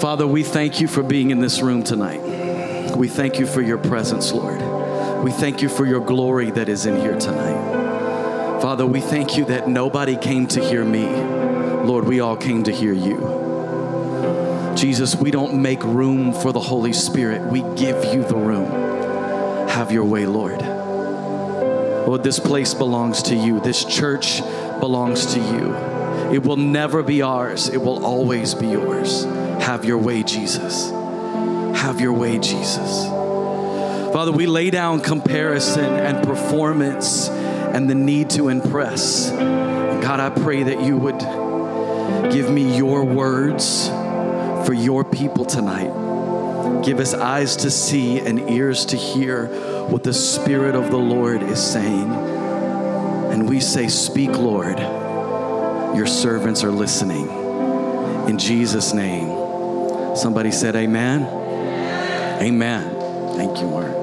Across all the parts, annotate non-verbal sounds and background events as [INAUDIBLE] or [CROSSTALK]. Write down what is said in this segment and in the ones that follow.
Father, we thank you for being in this room tonight. We thank you for your presence, Lord. We thank you for your glory that is in here tonight. Father, we thank you that nobody came to hear me. Lord, we all came to hear you. Jesus, we don't make room for the Holy Spirit, we give you the room. Have your way, Lord. Lord, this place belongs to you, this church belongs to you. It will never be ours, it will always be yours. Have your way, Jesus. Have your way, Jesus. Father, we lay down comparison and performance and the need to impress. God, I pray that you would give me your words for your people tonight. Give us eyes to see and ears to hear what the Spirit of the Lord is saying. And we say, Speak, Lord. Your servants are listening. In Jesus' name. Somebody said, Amen. Amen. Thank you, Mark.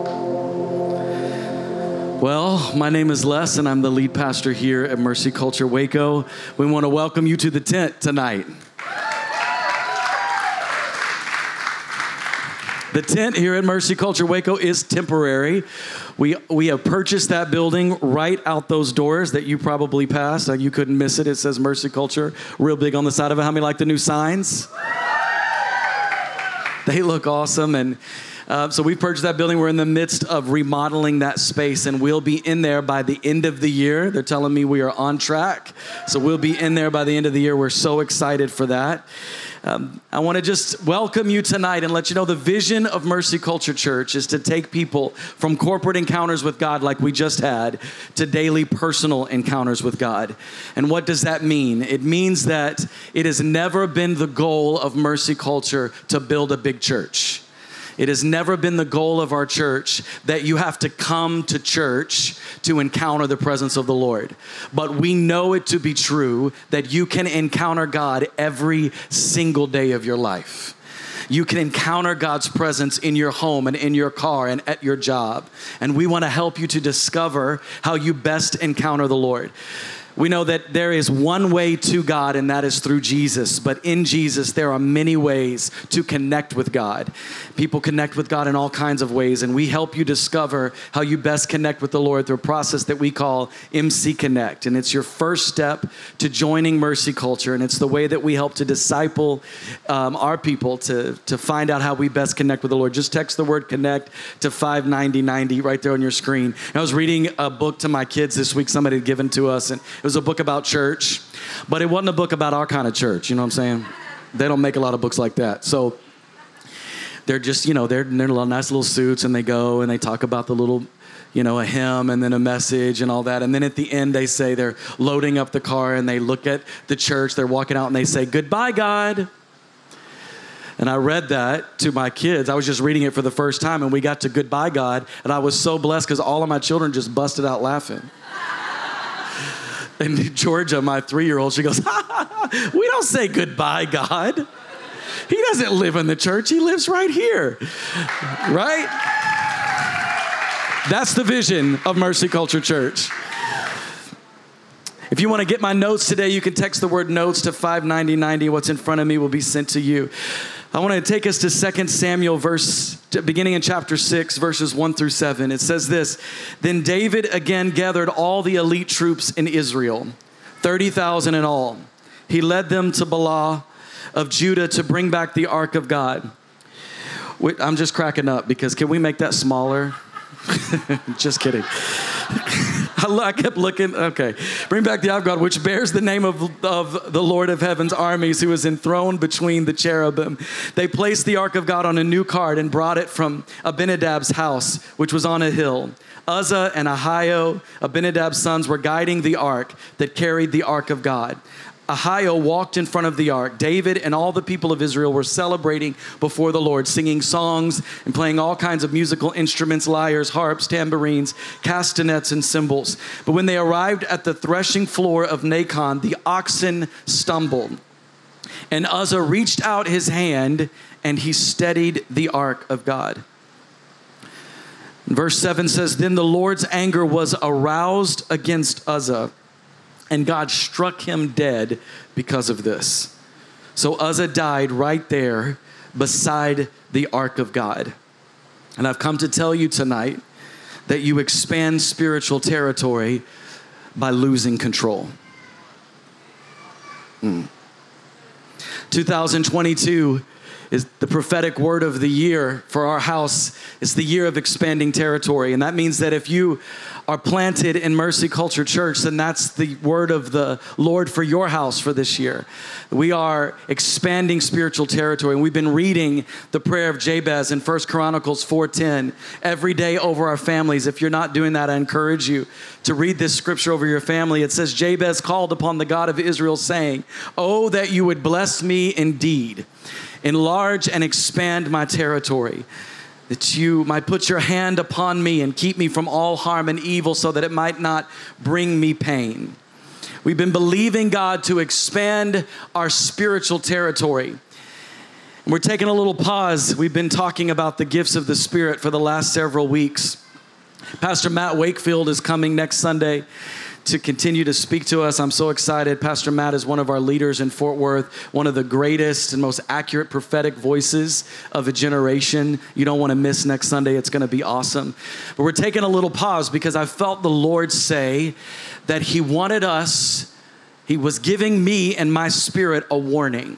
Well, my name is Les, and I'm the lead pastor here at Mercy Culture Waco. We want to welcome you to the tent tonight. The tent here at Mercy Culture Waco is temporary. We, we have purchased that building right out those doors that you probably passed. Uh, you couldn't miss it. It says Mercy Culture, real big on the side of it. How many like the new signs? They look awesome. And uh, so we've purchased that building. We're in the midst of remodeling that space, and we'll be in there by the end of the year. They're telling me we are on track. So we'll be in there by the end of the year. We're so excited for that. Um, I want to just welcome you tonight and let you know the vision of Mercy Culture Church is to take people from corporate encounters with God, like we just had, to daily personal encounters with God. And what does that mean? It means that it has never been the goal of Mercy Culture to build a big church. It has never been the goal of our church that you have to come to church to encounter the presence of the Lord. But we know it to be true that you can encounter God every single day of your life. You can encounter God's presence in your home and in your car and at your job. And we want to help you to discover how you best encounter the Lord we know that there is one way to God, and that is through Jesus. But in Jesus, there are many ways to connect with God. People connect with God in all kinds of ways, and we help you discover how you best connect with the Lord through a process that we call MC Connect. And it's your first step to joining Mercy Culture, and it's the way that we help to disciple um, our people to, to find out how we best connect with the Lord. Just text the word connect to 59090 right there on your screen. And I was reading a book to my kids this week, somebody had given to us, and was a book about church, but it wasn't a book about our kind of church. You know what I'm saying? They don't make a lot of books like that. So they're just, you know, they're, they're in nice little suits and they go and they talk about the little, you know, a hymn and then a message and all that. And then at the end, they say they're loading up the car and they look at the church, they're walking out and they say, Goodbye, God. And I read that to my kids. I was just reading it for the first time, and we got to Goodbye, God. And I was so blessed because all of my children just busted out laughing. And [LAUGHS] Georgia, my three year old, she goes, [LAUGHS] We don't say goodbye, God. He doesn't live in the church, He lives right here. Right? That's the vision of Mercy Culture Church. If you want to get my notes today, you can text the word notes to 59090. What's in front of me will be sent to you. I want to take us to 2 Samuel, verse beginning in chapter 6, verses 1 through 7. It says this Then David again gathered all the elite troops in Israel, 30,000 in all. He led them to Baalah of Judah to bring back the ark of God. I'm just cracking up because can we make that smaller? [LAUGHS] just kidding. [LAUGHS] [LAUGHS] I kept looking. Okay. Bring back the ark of God, which bears the name of, of the Lord of heaven's armies, who is enthroned between the cherubim. They placed the ark of God on a new cart and brought it from Abinadab's house, which was on a hill. Uzzah and Ahio, Abinadab's sons, were guiding the ark that carried the ark of God. Ahio walked in front of the ark. David and all the people of Israel were celebrating before the Lord, singing songs and playing all kinds of musical instruments lyres, harps, tambourines, castanets, and cymbals. But when they arrived at the threshing floor of Nacon, the oxen stumbled. And Uzzah reached out his hand and he steadied the ark of God. Verse 7 says Then the Lord's anger was aroused against Uzzah and God struck him dead because of this. So Uzzah died right there beside the ark of God. And I've come to tell you tonight that you expand spiritual territory by losing control. Mm. 2022 is the prophetic word of the year for our house. It's the year of expanding territory. And that means that if you are planted in Mercy Culture Church, then that's the word of the Lord for your house for this year. We are expanding spiritual territory. And we've been reading the prayer of Jabez in 1 Chronicles 4:10 every day over our families. If you're not doing that, I encourage you to read this scripture over your family. It says, Jabez called upon the God of Israel, saying, Oh, that you would bless me indeed enlarge and expand my territory. That you might put your hand upon me and keep me from all harm and evil so that it might not bring me pain. We've been believing God to expand our spiritual territory. We're taking a little pause. We've been talking about the gifts of the Spirit for the last several weeks. Pastor Matt Wakefield is coming next Sunday to continue to speak to us. I'm so excited. Pastor Matt is one of our leaders in Fort Worth, one of the greatest and most accurate prophetic voices of a generation. You don't want to miss next Sunday. It's going to be awesome. But we're taking a little pause because I felt the Lord say that He wanted us, He was giving me and my spirit a warning.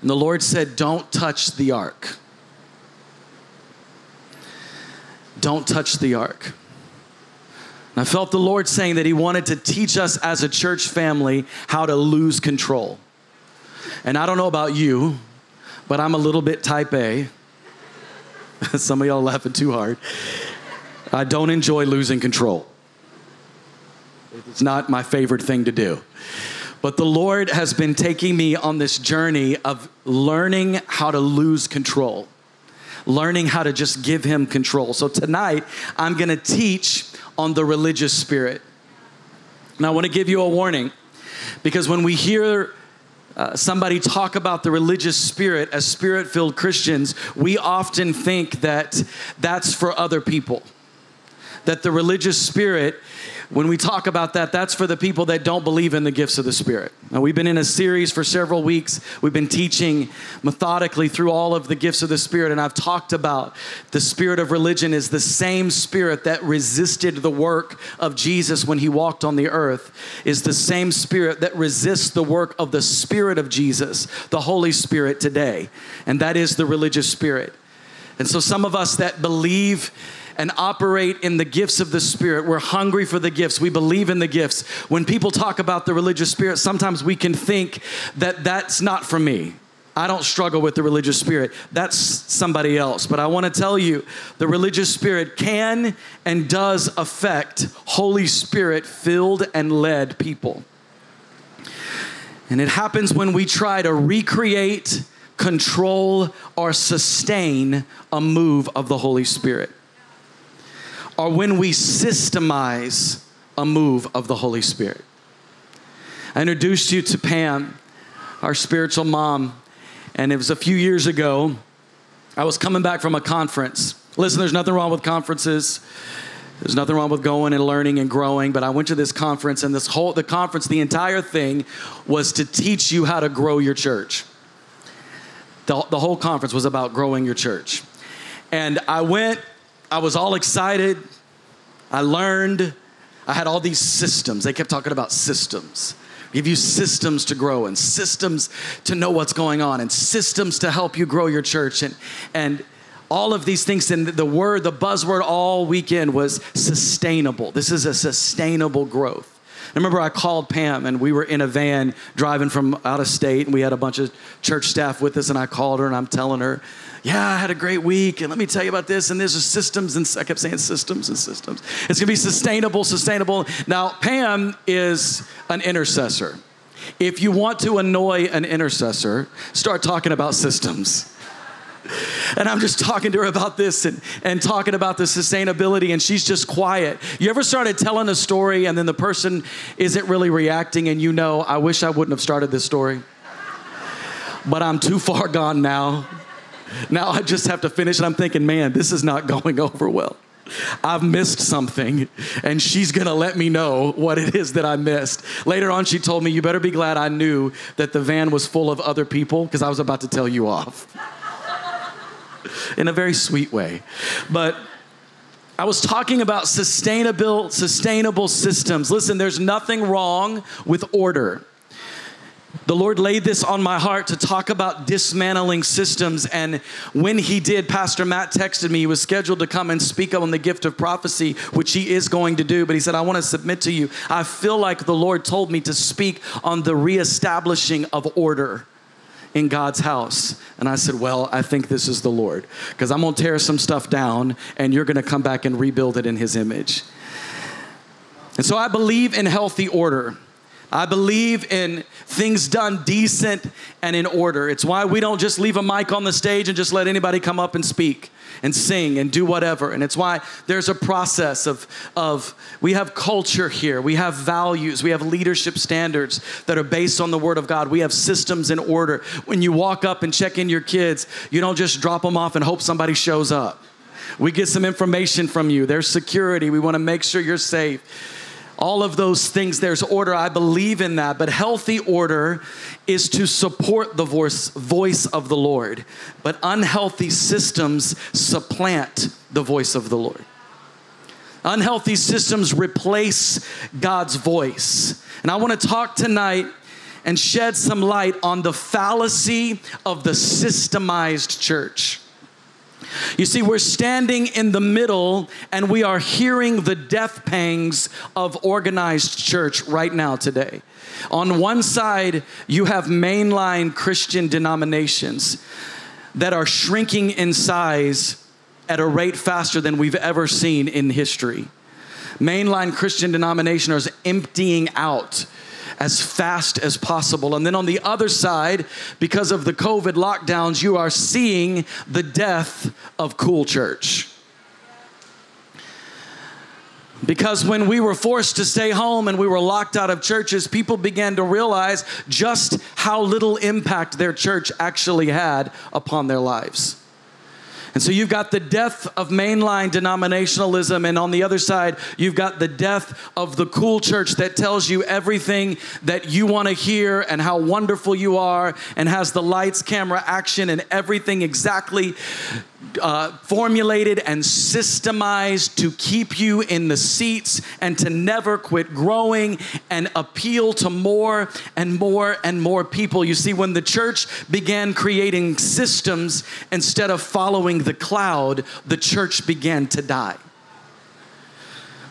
And the Lord said, Don't touch the ark. Don't touch the ark. I felt the Lord saying that He wanted to teach us as a church family how to lose control. And I don't know about you, but I'm a little bit type A. [LAUGHS] Some of y'all laughing too hard. I don't enjoy losing control. It's not my favorite thing to do. But the Lord has been taking me on this journey of learning how to lose control, learning how to just give Him control. So tonight, I'm gonna teach on the religious spirit. Now, I want to give you a warning because when we hear uh, somebody talk about the religious spirit as spirit filled Christians, we often think that that's for other people. That the religious spirit when we talk about that, that's for the people that don't believe in the gifts of the Spirit. Now, we've been in a series for several weeks. We've been teaching methodically through all of the gifts of the Spirit, and I've talked about the spirit of religion is the same spirit that resisted the work of Jesus when he walked on the earth, is the same spirit that resists the work of the Spirit of Jesus, the Holy Spirit today. And that is the religious spirit. And so, some of us that believe and operate in the gifts of the Spirit. We're hungry for the gifts. We believe in the gifts. When people talk about the religious spirit, sometimes we can think that that's not for me. I don't struggle with the religious spirit. That's somebody else. But I want to tell you the religious spirit can and does affect Holy Spirit filled and led people. And it happens when we try to recreate, control, or sustain a move of the Holy Spirit or when we systemize a move of the Holy Spirit. I introduced you to Pam, our spiritual mom, and it was a few years ago. I was coming back from a conference. Listen, there's nothing wrong with conferences. There's nothing wrong with going and learning and growing, but I went to this conference and this whole the conference, the entire thing was to teach you how to grow your church. The, the whole conference was about growing your church. And I went I was all excited. I learned. I had all these systems. They kept talking about systems. Give you systems to grow and systems to know what's going on and systems to help you grow your church and and all of these things and the word the buzzword all weekend was sustainable. This is a sustainable growth. I remember I called Pam and we were in a van driving from out of state and we had a bunch of church staff with us and I called her and I'm telling her yeah, I had a great week, and let me tell you about this, and there's systems, and I kept saying systems and systems. It's gonna be sustainable, sustainable. Now, Pam is an intercessor. If you want to annoy an intercessor, start talking about systems. And I'm just talking to her about this and, and talking about the sustainability, and she's just quiet. You ever started telling a story and then the person isn't really reacting, and you know, I wish I wouldn't have started this story, but I'm too far gone now now I just have to finish, and I'm thinking, man, this is not going [LAUGHS] over well. I've missed something, and she's gonna let me know what it is that I missed. Later on, she told me, You better be glad I knew that the van was full of other people because I was about to tell you off. In a very sweet way. But I was talking about sustainable, sustainable systems. Listen, there's nothing wrong with order. The Lord laid this on my heart to talk about dismantling systems. And when He did, Pastor Matt texted me. He was scheduled to come and speak on the gift of prophecy, which he is going to do. But he said, I want to submit to you. I feel like the Lord told me to speak on the reestablishing of order in God's house. And I said, Well, I think this is the Lord, because I'm going to tear some stuff down and you're going to come back and rebuild it in His image. And so I believe in healthy order. I believe in things done decent and in order. It's why we don't just leave a mic on the stage and just let anybody come up and speak and sing and do whatever. And it's why there's a process of, of we have culture here, we have values, we have leadership standards that are based on the Word of God, we have systems in order. When you walk up and check in your kids, you don't just drop them off and hope somebody shows up. We get some information from you. There's security. We want to make sure you're safe all of those things there's order. I believe in that. But healthy order is to support the voice, voice of the lord. But unhealthy systems supplant the voice of the lord. Unhealthy systems replace god's voice. And i want to talk tonight and shed some light on the fallacy of the systemized church you see, we're standing in the middle and we are hearing the death pangs of organized church right now today. On one side, you have mainline Christian denominations that are shrinking in size at a rate faster than we've ever seen in history. Mainline Christian denominations are emptying out as fast as possible. And then on the other side, because of the COVID lockdowns, you are seeing the death of cool church. Because when we were forced to stay home and we were locked out of churches, people began to realize just how little impact their church actually had upon their lives. And so you've got the death of mainline denominationalism, and on the other side, you've got the death of the cool church that tells you everything that you want to hear and how wonderful you are, and has the lights, camera, action, and everything exactly uh, formulated and systemized to keep you in the seats and to never quit growing and appeal to more and more and more people. You see, when the church began creating systems instead of following the cloud, the church began to die.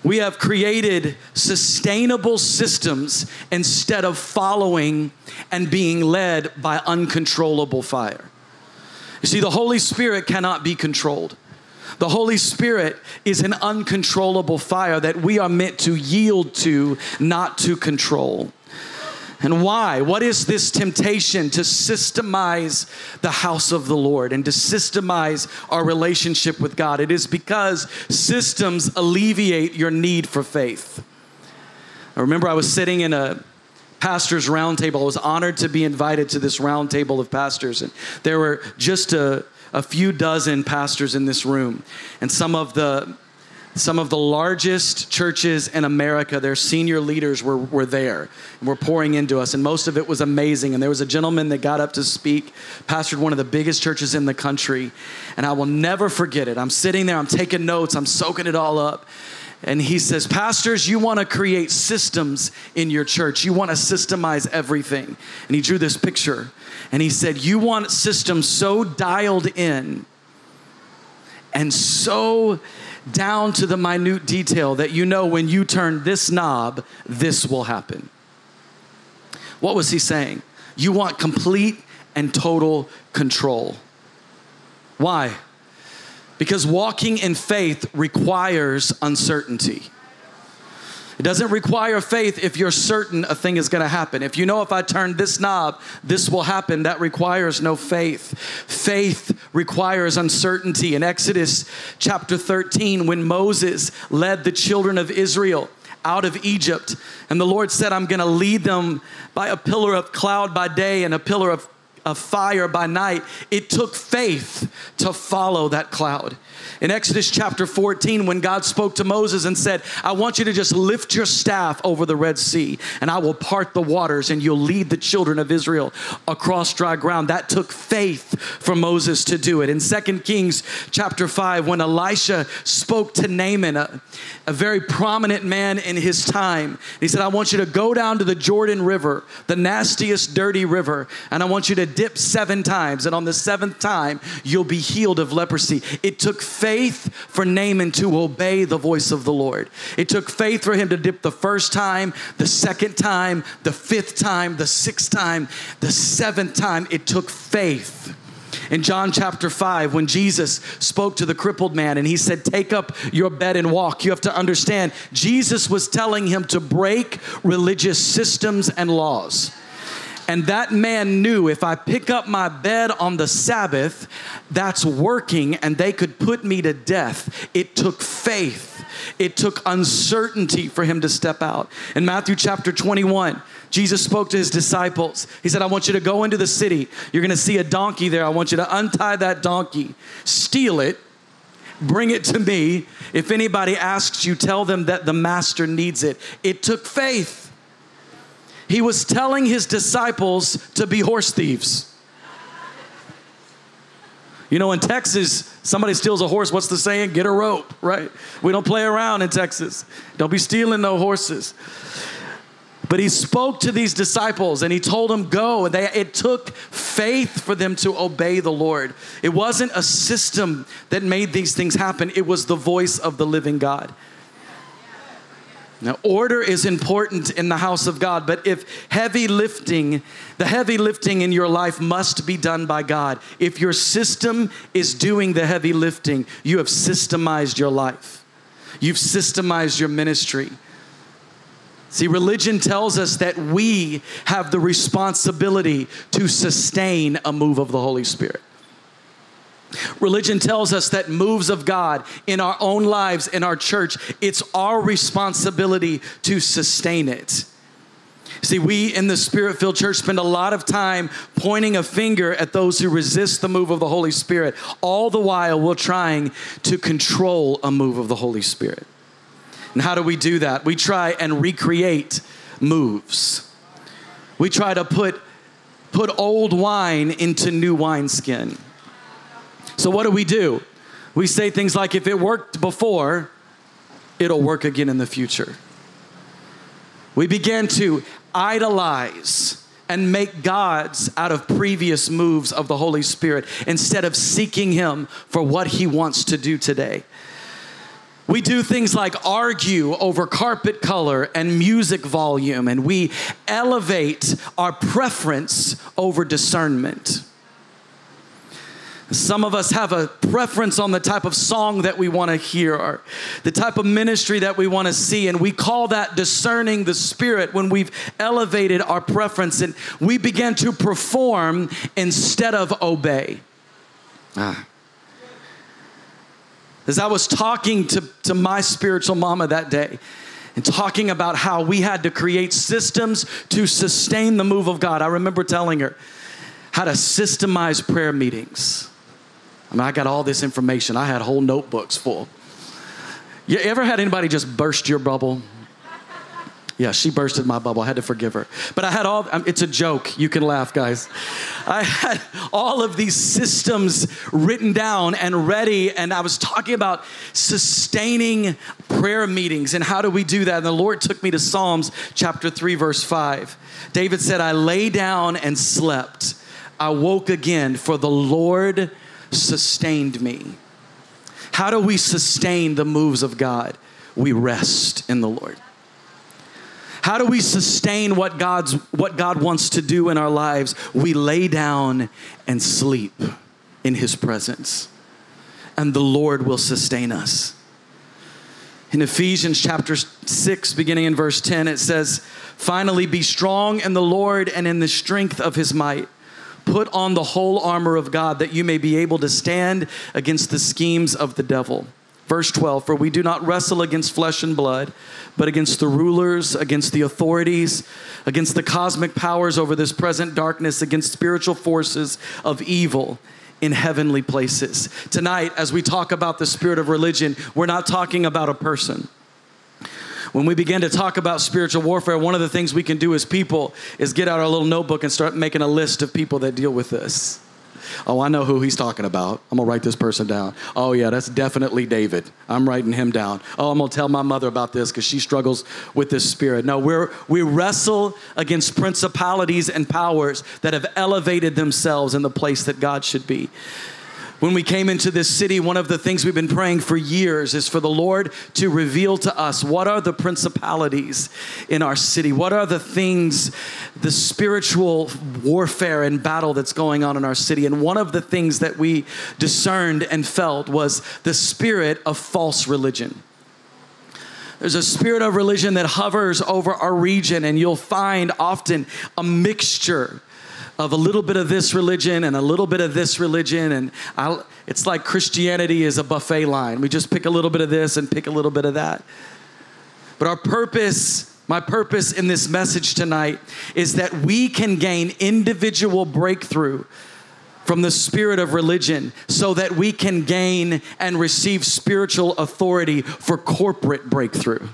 We have created sustainable systems instead of following and being led by uncontrollable fire. You see, the Holy Spirit cannot be controlled. The Holy Spirit is an uncontrollable fire that we are meant to yield to, not to control. And why? What is this temptation to systemize the house of the Lord and to systemize our relationship with God? It is because systems alleviate your need for faith. I remember I was sitting in a pastors roundtable. I was honored to be invited to this roundtable of pastors, and there were just a, a few dozen pastors in this room, and some of the some of the largest churches in America, their senior leaders were, were there and were pouring into us, and most of it was amazing. And there was a gentleman that got up to speak, pastored one of the biggest churches in the country, and I will never forget it. I'm sitting there, I'm taking notes, I'm soaking it all up. And he says, Pastors, you want to create systems in your church. You want to systemize everything. And he drew this picture. And he said, You want systems so dialed in and so down to the minute detail that you know when you turn this knob, this will happen. What was he saying? You want complete and total control. Why? Because walking in faith requires uncertainty. It doesn't require faith if you're certain a thing is going to happen. If you know if I turn this knob, this will happen, that requires no faith. Faith requires uncertainty. In Exodus chapter 13, when Moses led the children of Israel out of Egypt, and the Lord said, I'm going to lead them by a pillar of cloud by day and a pillar of of fire by night, it took faith to follow that cloud. In Exodus chapter 14, when God spoke to Moses and said, I want you to just lift your staff over the Red Sea, and I will part the waters, and you'll lead the children of Israel across dry ground. That took faith for Moses to do it. In 2 Kings chapter 5, when Elisha spoke to Naaman, a, a very prominent man in his time, he said, I want you to go down to the Jordan River, the nastiest, dirty river, and I want you to dip seven times, and on the seventh time, you'll be healed of leprosy. It took faith for Naaman to obey the voice of the Lord. It took faith for him to dip the first time, the second time, the fifth time, the sixth time, the seventh time. It took faith. In John chapter 5, when Jesus spoke to the crippled man and he said, Take up your bed and walk, you have to understand, Jesus was telling him to break religious systems and laws. And that man knew if I pick up my bed on the Sabbath, that's working and they could put me to death. It took faith. It took uncertainty for him to step out. In Matthew chapter 21, Jesus spoke to his disciples. He said, I want you to go into the city. You're going to see a donkey there. I want you to untie that donkey, steal it, bring it to me. If anybody asks you, tell them that the master needs it. It took faith. He was telling his disciples to be horse thieves. You know, in Texas, somebody steals a horse, what's the saying? Get a rope, right? We don't play around in Texas. Don't be stealing no horses. But he spoke to these disciples and he told them, Go. And they, it took faith for them to obey the Lord. It wasn't a system that made these things happen, it was the voice of the living God. Now, order is important in the house of God, but if heavy lifting, the heavy lifting in your life must be done by God. If your system is doing the heavy lifting, you have systemized your life, you've systemized your ministry. See, religion tells us that we have the responsibility to sustain a move of the Holy Spirit. Religion tells us that moves of God in our own lives, in our church, it's our responsibility to sustain it. See, we in the Spirit filled church spend a lot of time pointing a finger at those who resist the move of the Holy Spirit. All the while, we're trying to control a move of the Holy Spirit. And how do we do that? We try and recreate moves. We try to put, put old wine into new wineskin. So, what do we do? We say things like, if it worked before, it'll work again in the future. We begin to idolize and make gods out of previous moves of the Holy Spirit instead of seeking Him for what He wants to do today. We do things like argue over carpet color and music volume, and we elevate our preference over discernment. Some of us have a preference on the type of song that we want to hear or the type of ministry that we want to see. And we call that discerning the spirit when we've elevated our preference and we begin to perform instead of obey. Ah. As I was talking to, to my spiritual mama that day, and talking about how we had to create systems to sustain the move of God. I remember telling her how to systemize prayer meetings. I mean, I got all this information. I had whole notebooks full. You ever had anybody just burst your bubble? Yeah, she bursted my bubble. I had to forgive her. But I had all, um, it's a joke. You can laugh, guys. I had all of these systems written down and ready, and I was talking about sustaining prayer meetings and how do we do that. And the Lord took me to Psalms chapter 3, verse 5. David said, I lay down and slept. I woke again, for the Lord sustained me. How do we sustain the moves of God? We rest in the Lord. How do we sustain what God's what God wants to do in our lives? We lay down and sleep in his presence. And the Lord will sustain us. In Ephesians chapter 6 beginning in verse 10 it says, "Finally be strong in the Lord and in the strength of his might." Put on the whole armor of God that you may be able to stand against the schemes of the devil. Verse 12 For we do not wrestle against flesh and blood, but against the rulers, against the authorities, against the cosmic powers over this present darkness, against spiritual forces of evil in heavenly places. Tonight, as we talk about the spirit of religion, we're not talking about a person. When we begin to talk about spiritual warfare, one of the things we can do as people is get out our little notebook and start making a list of people that deal with this. Oh, I know who he's talking about. I'm gonna write this person down. Oh, yeah, that's definitely David. I'm writing him down. Oh, I'm gonna tell my mother about this because she struggles with this spirit. No, we're, we wrestle against principalities and powers that have elevated themselves in the place that God should be. When we came into this city, one of the things we've been praying for years is for the Lord to reveal to us what are the principalities in our city? What are the things, the spiritual warfare and battle that's going on in our city? And one of the things that we discerned and felt was the spirit of false religion. There's a spirit of religion that hovers over our region, and you'll find often a mixture of a little bit of this religion and a little bit of this religion. And I'll, it's like Christianity is a buffet line. We just pick a little bit of this and pick a little bit of that. But our purpose, my purpose in this message tonight is that we can gain individual breakthrough from the spirit of religion so that we can gain and receive spiritual authority for corporate breakthrough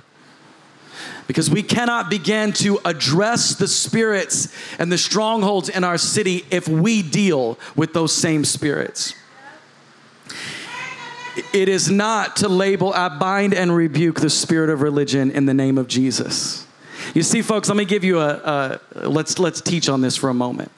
because we cannot begin to address the spirits and the strongholds in our city if we deal with those same spirits. It is not to label, I bind and rebuke the spirit of religion in the name of Jesus. You see, folks, let me give you a, a let's let's teach on this for a moment.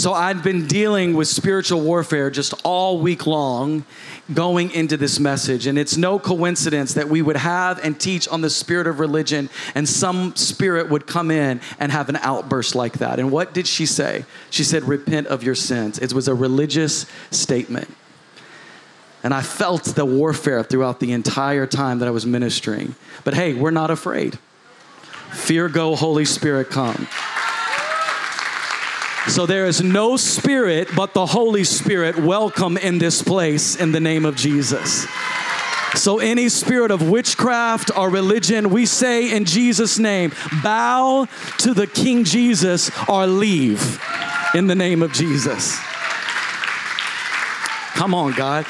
So I've been dealing with spiritual warfare just all week long going into this message. And it's no coincidence that we would have and teach on the spirit of religion, and some spirit would come in and have an outburst like that. And what did she say? She said, Repent of your sins. It was a religious statement. And I felt the warfare throughout the entire time that I was ministering. But hey, we're not afraid. Fear go, Holy Spirit come. So there is no spirit but the Holy Spirit welcome in this place in the name of Jesus. So, any spirit of witchcraft or religion, we say in Jesus' name, bow to the King Jesus or leave in the name of Jesus. Come on, God.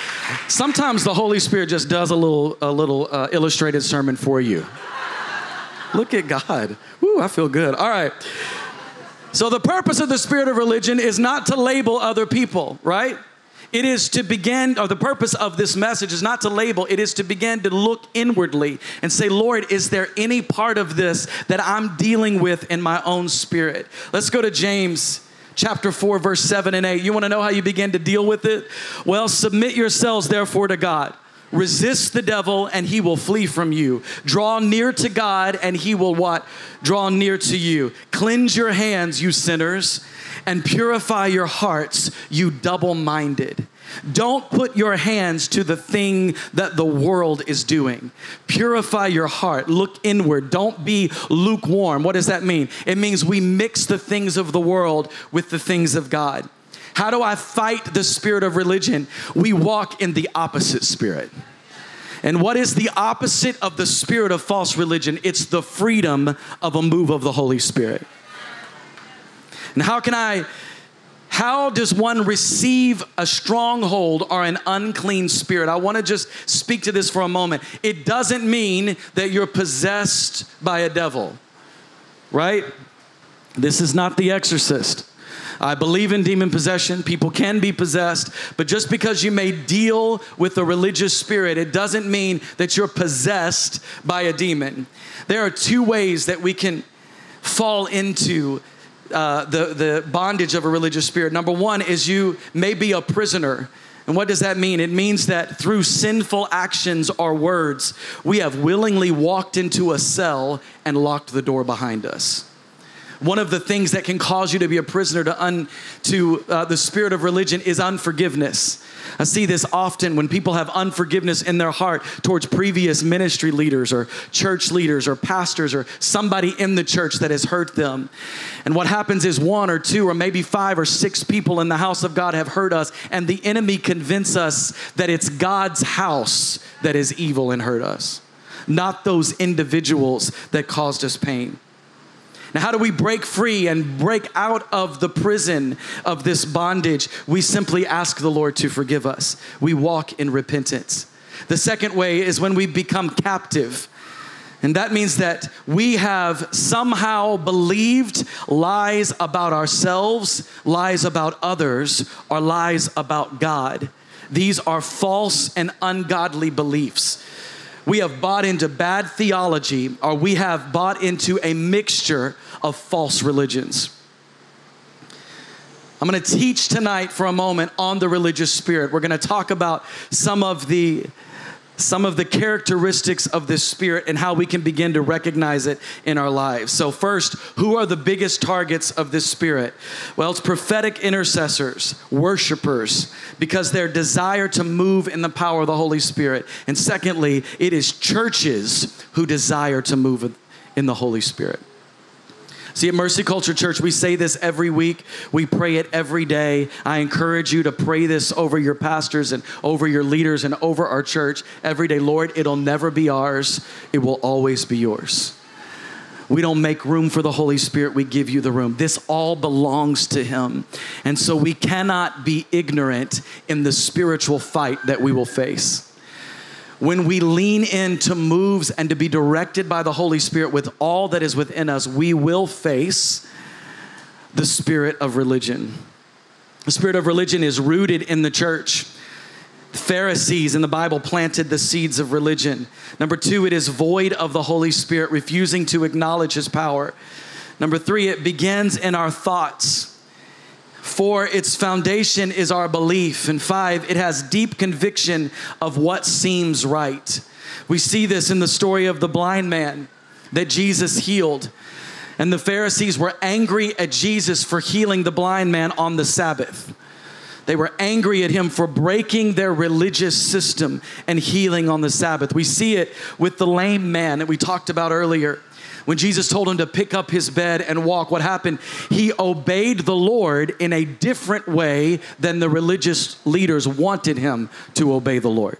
Sometimes the Holy Spirit just does a little, a little uh, illustrated sermon for you. Look at God. Woo, I feel good. All right. So, the purpose of the spirit of religion is not to label other people, right? It is to begin, or the purpose of this message is not to label, it is to begin to look inwardly and say, Lord, is there any part of this that I'm dealing with in my own spirit? Let's go to James chapter 4, verse 7 and 8. You want to know how you begin to deal with it? Well, submit yourselves therefore to God. Resist the devil and he will flee from you. Draw near to God and he will what? Draw near to you. Cleanse your hands, you sinners, and purify your hearts, you double minded. Don't put your hands to the thing that the world is doing. Purify your heart. Look inward. Don't be lukewarm. What does that mean? It means we mix the things of the world with the things of God. How do I fight the spirit of religion? We walk in the opposite spirit. And what is the opposite of the spirit of false religion? It's the freedom of a move of the Holy Spirit. And how can I, how does one receive a stronghold or an unclean spirit? I want to just speak to this for a moment. It doesn't mean that you're possessed by a devil, right? This is not the exorcist. I believe in demon possession. People can be possessed, but just because you may deal with a religious spirit, it doesn't mean that you're possessed by a demon. There are two ways that we can fall into uh, the, the bondage of a religious spirit. Number one is you may be a prisoner. And what does that mean? It means that through sinful actions or words, we have willingly walked into a cell and locked the door behind us. One of the things that can cause you to be a prisoner to, un, to uh, the spirit of religion is unforgiveness. I see this often when people have unforgiveness in their heart towards previous ministry leaders or church leaders or pastors or somebody in the church that has hurt them. And what happens is one or two or maybe five or six people in the house of God have hurt us, and the enemy convince us that it's God's house that is evil and hurt us, not those individuals that caused us pain. Now, how do we break free and break out of the prison of this bondage? We simply ask the Lord to forgive us. We walk in repentance. The second way is when we become captive. And that means that we have somehow believed lies about ourselves, lies about others, or lies about God. These are false and ungodly beliefs we have bought into bad theology or we have bought into a mixture of false religions. I'm going to teach tonight for a moment on the religious spirit. We're going to talk about some of the some of the characteristics of this spirit and how we can begin to recognize it in our lives. So, first, who are the biggest targets of this spirit? Well, it's prophetic intercessors, worshipers, because their desire to move in the power of the Holy Spirit. And secondly, it is churches who desire to move in the Holy Spirit. See, at Mercy Culture Church, we say this every week. We pray it every day. I encourage you to pray this over your pastors and over your leaders and over our church every day. Lord, it'll never be ours, it will always be yours. We don't make room for the Holy Spirit, we give you the room. This all belongs to Him. And so we cannot be ignorant in the spiritual fight that we will face when we lean into moves and to be directed by the Holy Spirit with all that is within us, we will face the spirit of religion. The spirit of religion is rooted in the church. Pharisees in the Bible planted the seeds of religion. Number two, it is void of the Holy Spirit, refusing to acknowledge his power. Number three, it begins in our thoughts. Four, its foundation is our belief. And five, it has deep conviction of what seems right. We see this in the story of the blind man that Jesus healed. And the Pharisees were angry at Jesus for healing the blind man on the Sabbath. They were angry at him for breaking their religious system and healing on the Sabbath. We see it with the lame man that we talked about earlier. When Jesus told him to pick up his bed and walk, what happened? He obeyed the Lord in a different way than the religious leaders wanted him to obey the Lord.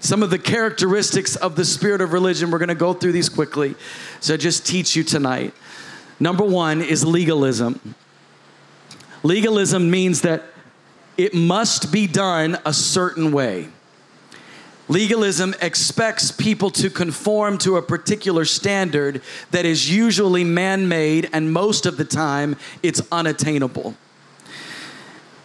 Some of the characteristics of the spirit of religion, we're going to go through these quickly. So just teach you tonight. Number one is legalism. Legalism means that it must be done a certain way. Legalism expects people to conform to a particular standard that is usually man made, and most of the time, it's unattainable.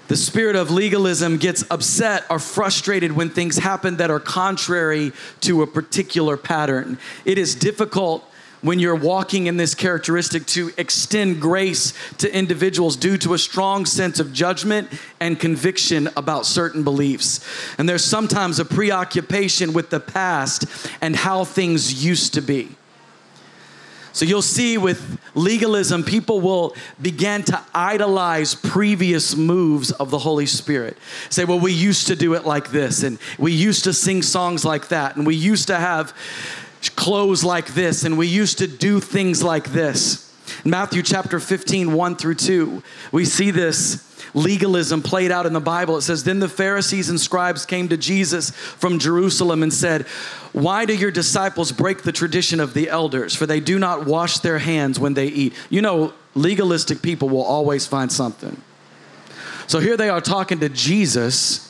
The spirit of legalism gets upset or frustrated when things happen that are contrary to a particular pattern. It is difficult when you're walking in this characteristic to extend grace to individuals due to a strong sense of judgment and conviction about certain beliefs. And there's sometimes a preoccupation with the past and how things used to be. So you'll see with legalism, people will begin to idolize previous moves of the Holy Spirit. Say, well, we used to do it like this, and we used to sing songs like that, and we used to have clothes like this, and we used to do things like this. In Matthew chapter 15, 1 through 2, we see this legalism played out in the Bible. It says, Then the Pharisees and scribes came to Jesus from Jerusalem and said, Why do your disciples break the tradition of the elders? For they do not wash their hands when they eat. You know, legalistic people will always find something. So here they are talking to Jesus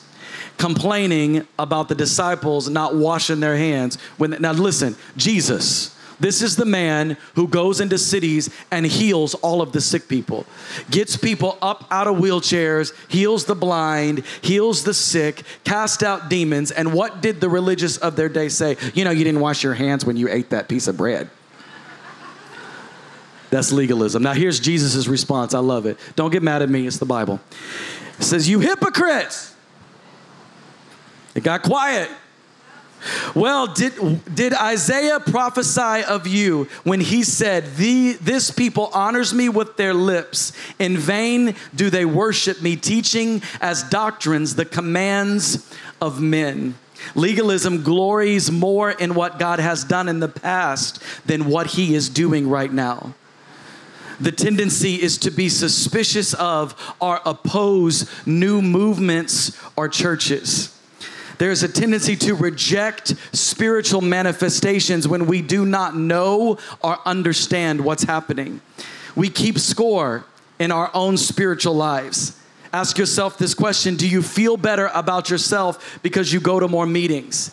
complaining about the disciples not washing their hands. When now listen, Jesus. This is the man who goes into cities and heals all of the sick people, gets people up out of wheelchairs, heals the blind, heals the sick, cast out demons. And what did the religious of their day say? You know, you didn't wash your hands when you ate that piece of bread. That's legalism. Now, here's Jesus' response. I love it. Don't get mad at me, it's the Bible. It says, You hypocrites! It got quiet. Well, did, did Isaiah prophesy of you when he said, the, This people honors me with their lips? In vain do they worship me, teaching as doctrines the commands of men. Legalism glories more in what God has done in the past than what he is doing right now. The tendency is to be suspicious of or oppose new movements or churches. There's a tendency to reject spiritual manifestations when we do not know or understand what's happening. We keep score in our own spiritual lives. Ask yourself this question Do you feel better about yourself because you go to more meetings?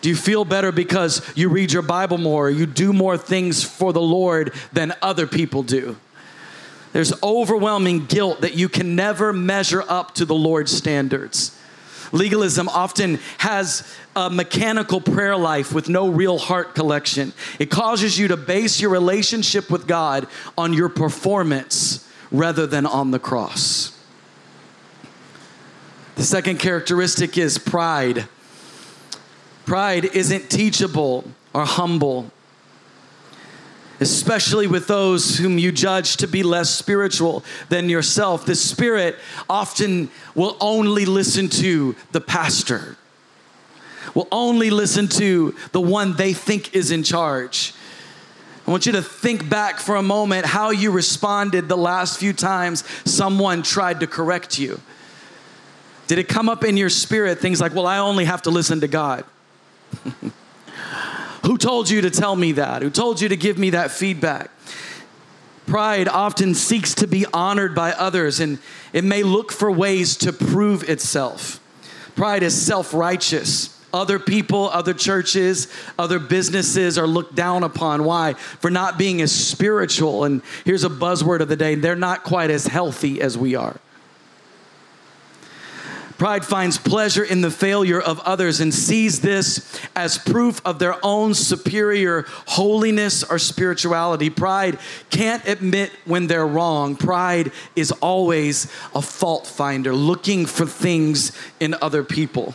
Do you feel better because you read your Bible more, you do more things for the Lord than other people do? There's overwhelming guilt that you can never measure up to the Lord's standards. Legalism often has a mechanical prayer life with no real heart collection. It causes you to base your relationship with God on your performance rather than on the cross. The second characteristic is pride. Pride isn't teachable or humble especially with those whom you judge to be less spiritual than yourself. The Spirit often will only listen to the pastor, will only listen to the one they think is in charge. I want you to think back for a moment how you responded the last few times someone tried to correct you. Did it come up in your spirit things like, well, I only have to listen to God? [LAUGHS] Who told you to tell me that? Who told you to give me that feedback? Pride often seeks to be honored by others and it may look for ways to prove itself. Pride is self righteous. Other people, other churches, other businesses are looked down upon. Why? For not being as spiritual. And here's a buzzword of the day they're not quite as healthy as we are. Pride finds pleasure in the failure of others and sees this as proof of their own superior holiness or spirituality. Pride can't admit when they're wrong. Pride is always a fault finder, looking for things in other people.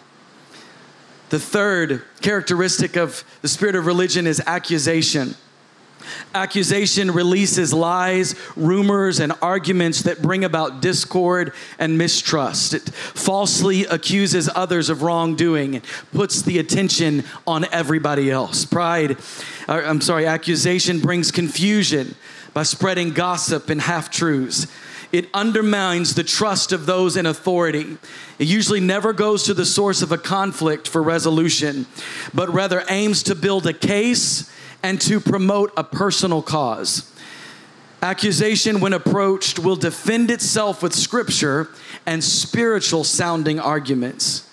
The third characteristic of the spirit of religion is accusation. Accusation releases lies, rumors, and arguments that bring about discord and mistrust. It falsely accuses others of wrongdoing and puts the attention on everybody else. Pride, uh, I'm sorry, accusation brings confusion by spreading gossip and half truths. It undermines the trust of those in authority. It usually never goes to the source of a conflict for resolution, but rather aims to build a case and to promote a personal cause. Accusation, when approached, will defend itself with scripture and spiritual sounding arguments.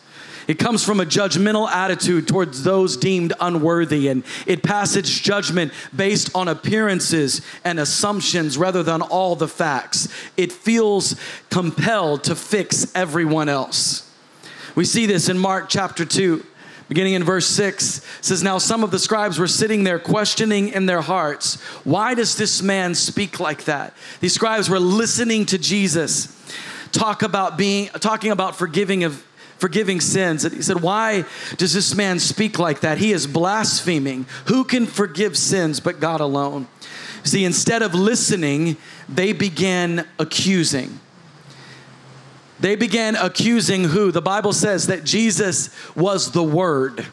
It comes from a judgmental attitude towards those deemed unworthy, and it passes judgment based on appearances and assumptions rather than all the facts. It feels compelled to fix everyone else. We see this in Mark chapter 2 beginning in verse 6 says now some of the scribes were sitting there questioning in their hearts why does this man speak like that? These scribes were listening to jesus talk about being talking about forgiving of forgiving sins. And he said why does this man speak like that? He is blaspheming. Who can forgive sins but god alone? See instead of listening they began accusing they began accusing who? The Bible says that Jesus was the Word.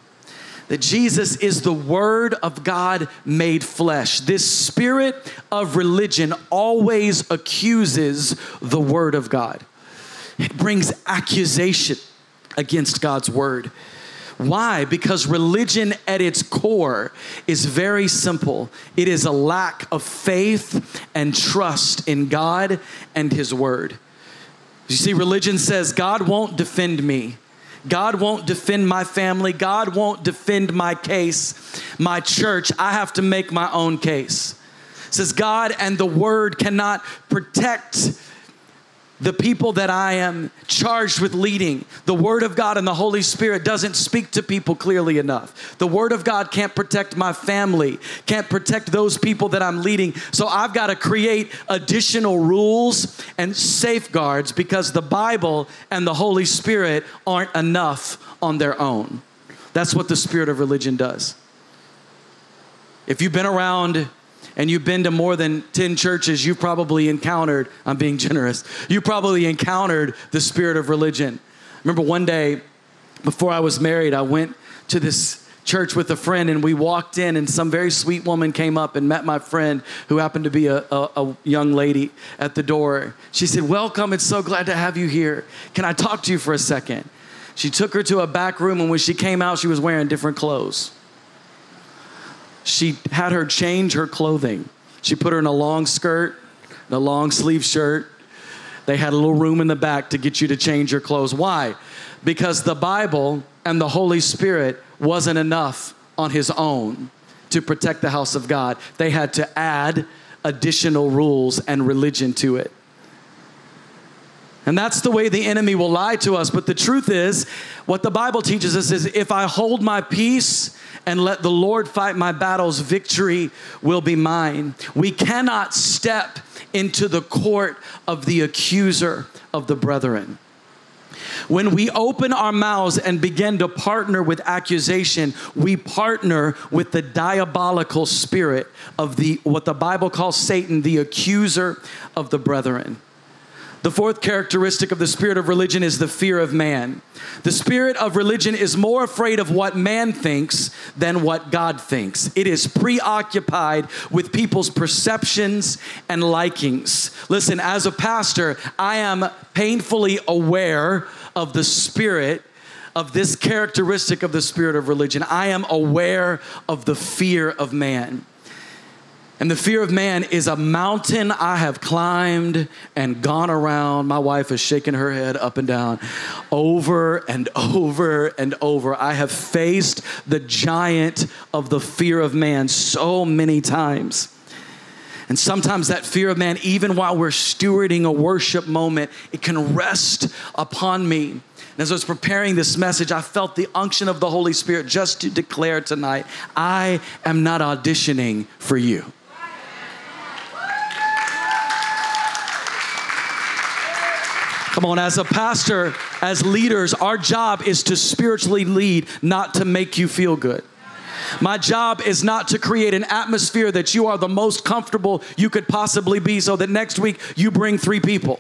That Jesus is the Word of God made flesh. This spirit of religion always accuses the Word of God, it brings accusation against God's Word. Why? Because religion at its core is very simple. It is a lack of faith and trust in God and His Word. You see, religion says God won't defend me. God won't defend my family. God won't defend my case, my church. I have to make my own case. It says God and the word cannot protect the people that I am charged with leading, the Word of God and the Holy Spirit doesn't speak to people clearly enough. The Word of God can't protect my family, can't protect those people that I'm leading. So I've got to create additional rules and safeguards because the Bible and the Holy Spirit aren't enough on their own. That's what the spirit of religion does. If you've been around and you've been to more than 10 churches, you've probably encountered, I'm being generous, you probably encountered the spirit of religion. remember one day before I was married, I went to this church with a friend and we walked in and some very sweet woman came up and met my friend who happened to be a, a, a, young lady at the door. She said welcome it's so glad to have you here. Can i talk to you for a second? She took her to a back room and when she came out she was wearing different clothes she had her change her clothing she put her in a long skirt a long sleeve shirt they had a little room in the back to get you to change your clothes why because the bible and the holy spirit wasn't enough on his own to protect the house of God. They had to add additional rules and religion to it. And that's the way the enemy will lie to us. But the truth is, what the Bible teaches us is if I hold my peace and let the Lord fight my battles, victory will be mine. We cannot step into the court of the accuser of the brethren. When we open our mouths and begin to partner with accusation, we partner with the diabolical spirit of the what the Bible calls Satan, the accuser of the brethren. The fourth characteristic of the spirit of religion is the fear of man. The spirit of religion is more afraid of what man thinks than what God thinks. It is preoccupied with people's perceptions and likings. Listen, as a pastor, I am painfully aware of the spirit of this characteristic of the spirit of religion. I am aware of the fear of man. And the fear of man is a mountain I have climbed and gone around. My wife is shaking her head up and down over and over and over. I have faced the giant of the fear of man so many times. And sometimes that fear of man, even while we're stewarding a worship moment, it can rest upon me. And as I was preparing this message, I felt the unction of the Holy Spirit just to declare tonight I am not auditioning for you. Come on, as a pastor, as leaders, our job is to spiritually lead, not to make you feel good. My job is not to create an atmosphere that you are the most comfortable you could possibly be so that next week you bring three people.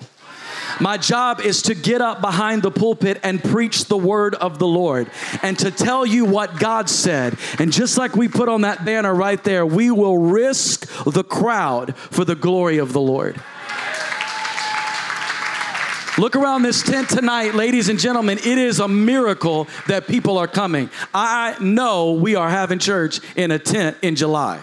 My job is to get up behind the pulpit and preach the word of the Lord and to tell you what God said. And just like we put on that banner right there, we will risk the crowd for the glory of the Lord. Look around this tent tonight, ladies and gentlemen. It is a miracle that people are coming. I know we are having church in a tent in July.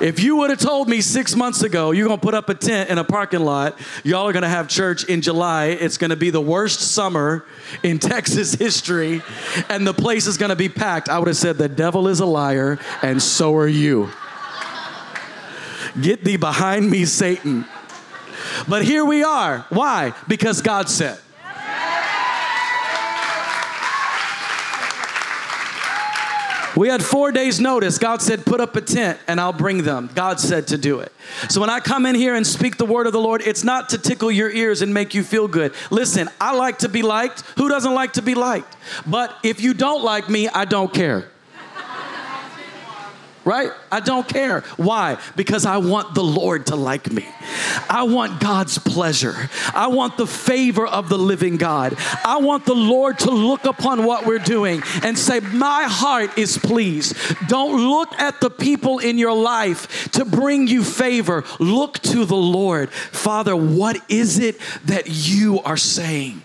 If you would have told me six months ago you're gonna put up a tent in a parking lot, y'all are gonna have church in July, it's gonna be the worst summer in [LAUGHS] Texas history, and the place is gonna be packed, I would have said, The devil is a liar, and so are you. Get thee behind me, Satan. But here we are. Why? Because God said. We had four days' notice. God said, Put up a tent and I'll bring them. God said to do it. So when I come in here and speak the word of the Lord, it's not to tickle your ears and make you feel good. Listen, I like to be liked. Who doesn't like to be liked? But if you don't like me, I don't care right? I don't care. Why? Because I want the Lord to like me. I want God's pleasure. I want the favor of the living God. I want the Lord to look upon what we're doing and say, My heart is pleased. Don't look at the people in your life to bring you favor. Look to the Lord. Father, what is it that you are saying?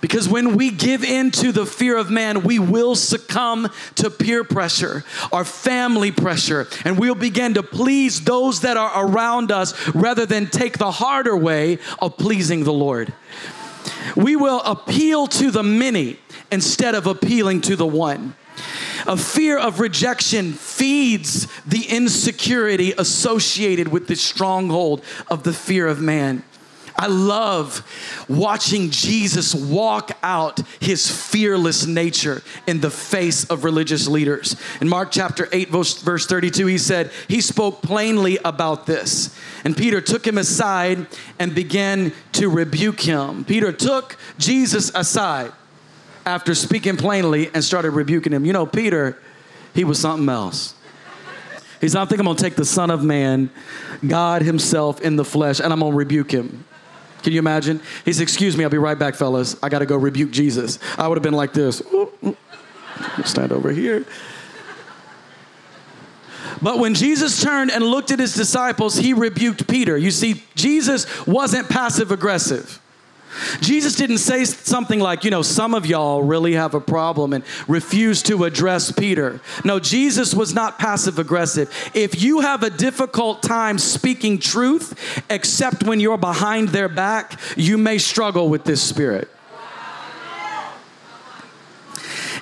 Because when we give in to the fear of man, we will succumb to peer pressure or family pressure, and we'll begin to please those that are around us rather than take the harder way of pleasing the Lord. We will appeal to the many instead of appealing to the one. A fear of rejection feeds the insecurity associated with the stronghold of the fear of man. I love watching Jesus walk out his fearless nature in the face of religious leaders. In Mark chapter 8, verse 32, he said, He spoke plainly about this. And Peter took him aside and began to rebuke him. Peter took Jesus aside after speaking plainly and started rebuking him. You know, Peter, he was something else. He said, I think I'm gonna take the Son of Man, God Himself in the flesh, and I'm gonna rebuke him. Can you imagine? He said, Excuse me, I'll be right back, fellas. I gotta go rebuke Jesus. I would have been like this. Stand over here. But when Jesus turned and looked at his disciples, he rebuked Peter. You see, Jesus wasn't passive aggressive. Jesus didn't say something like, you know, some of y'all really have a problem and refuse to address Peter. No, Jesus was not passive aggressive. If you have a difficult time speaking truth, except when you're behind their back, you may struggle with this spirit.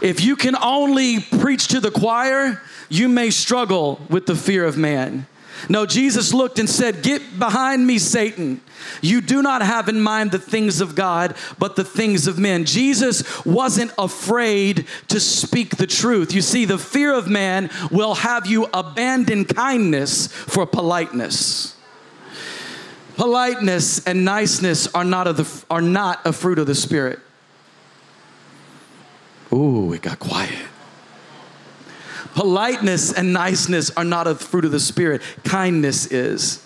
If you can only preach to the choir, you may struggle with the fear of man. No, Jesus looked and said, Get behind me, Satan. You do not have in mind the things of God, but the things of men. Jesus wasn't afraid to speak the truth. You see, the fear of man will have you abandon kindness for politeness. Politeness and niceness are not, of the, are not a fruit of the Spirit. Ooh, it got quiet. Politeness and niceness are not a fruit of the Spirit, kindness is.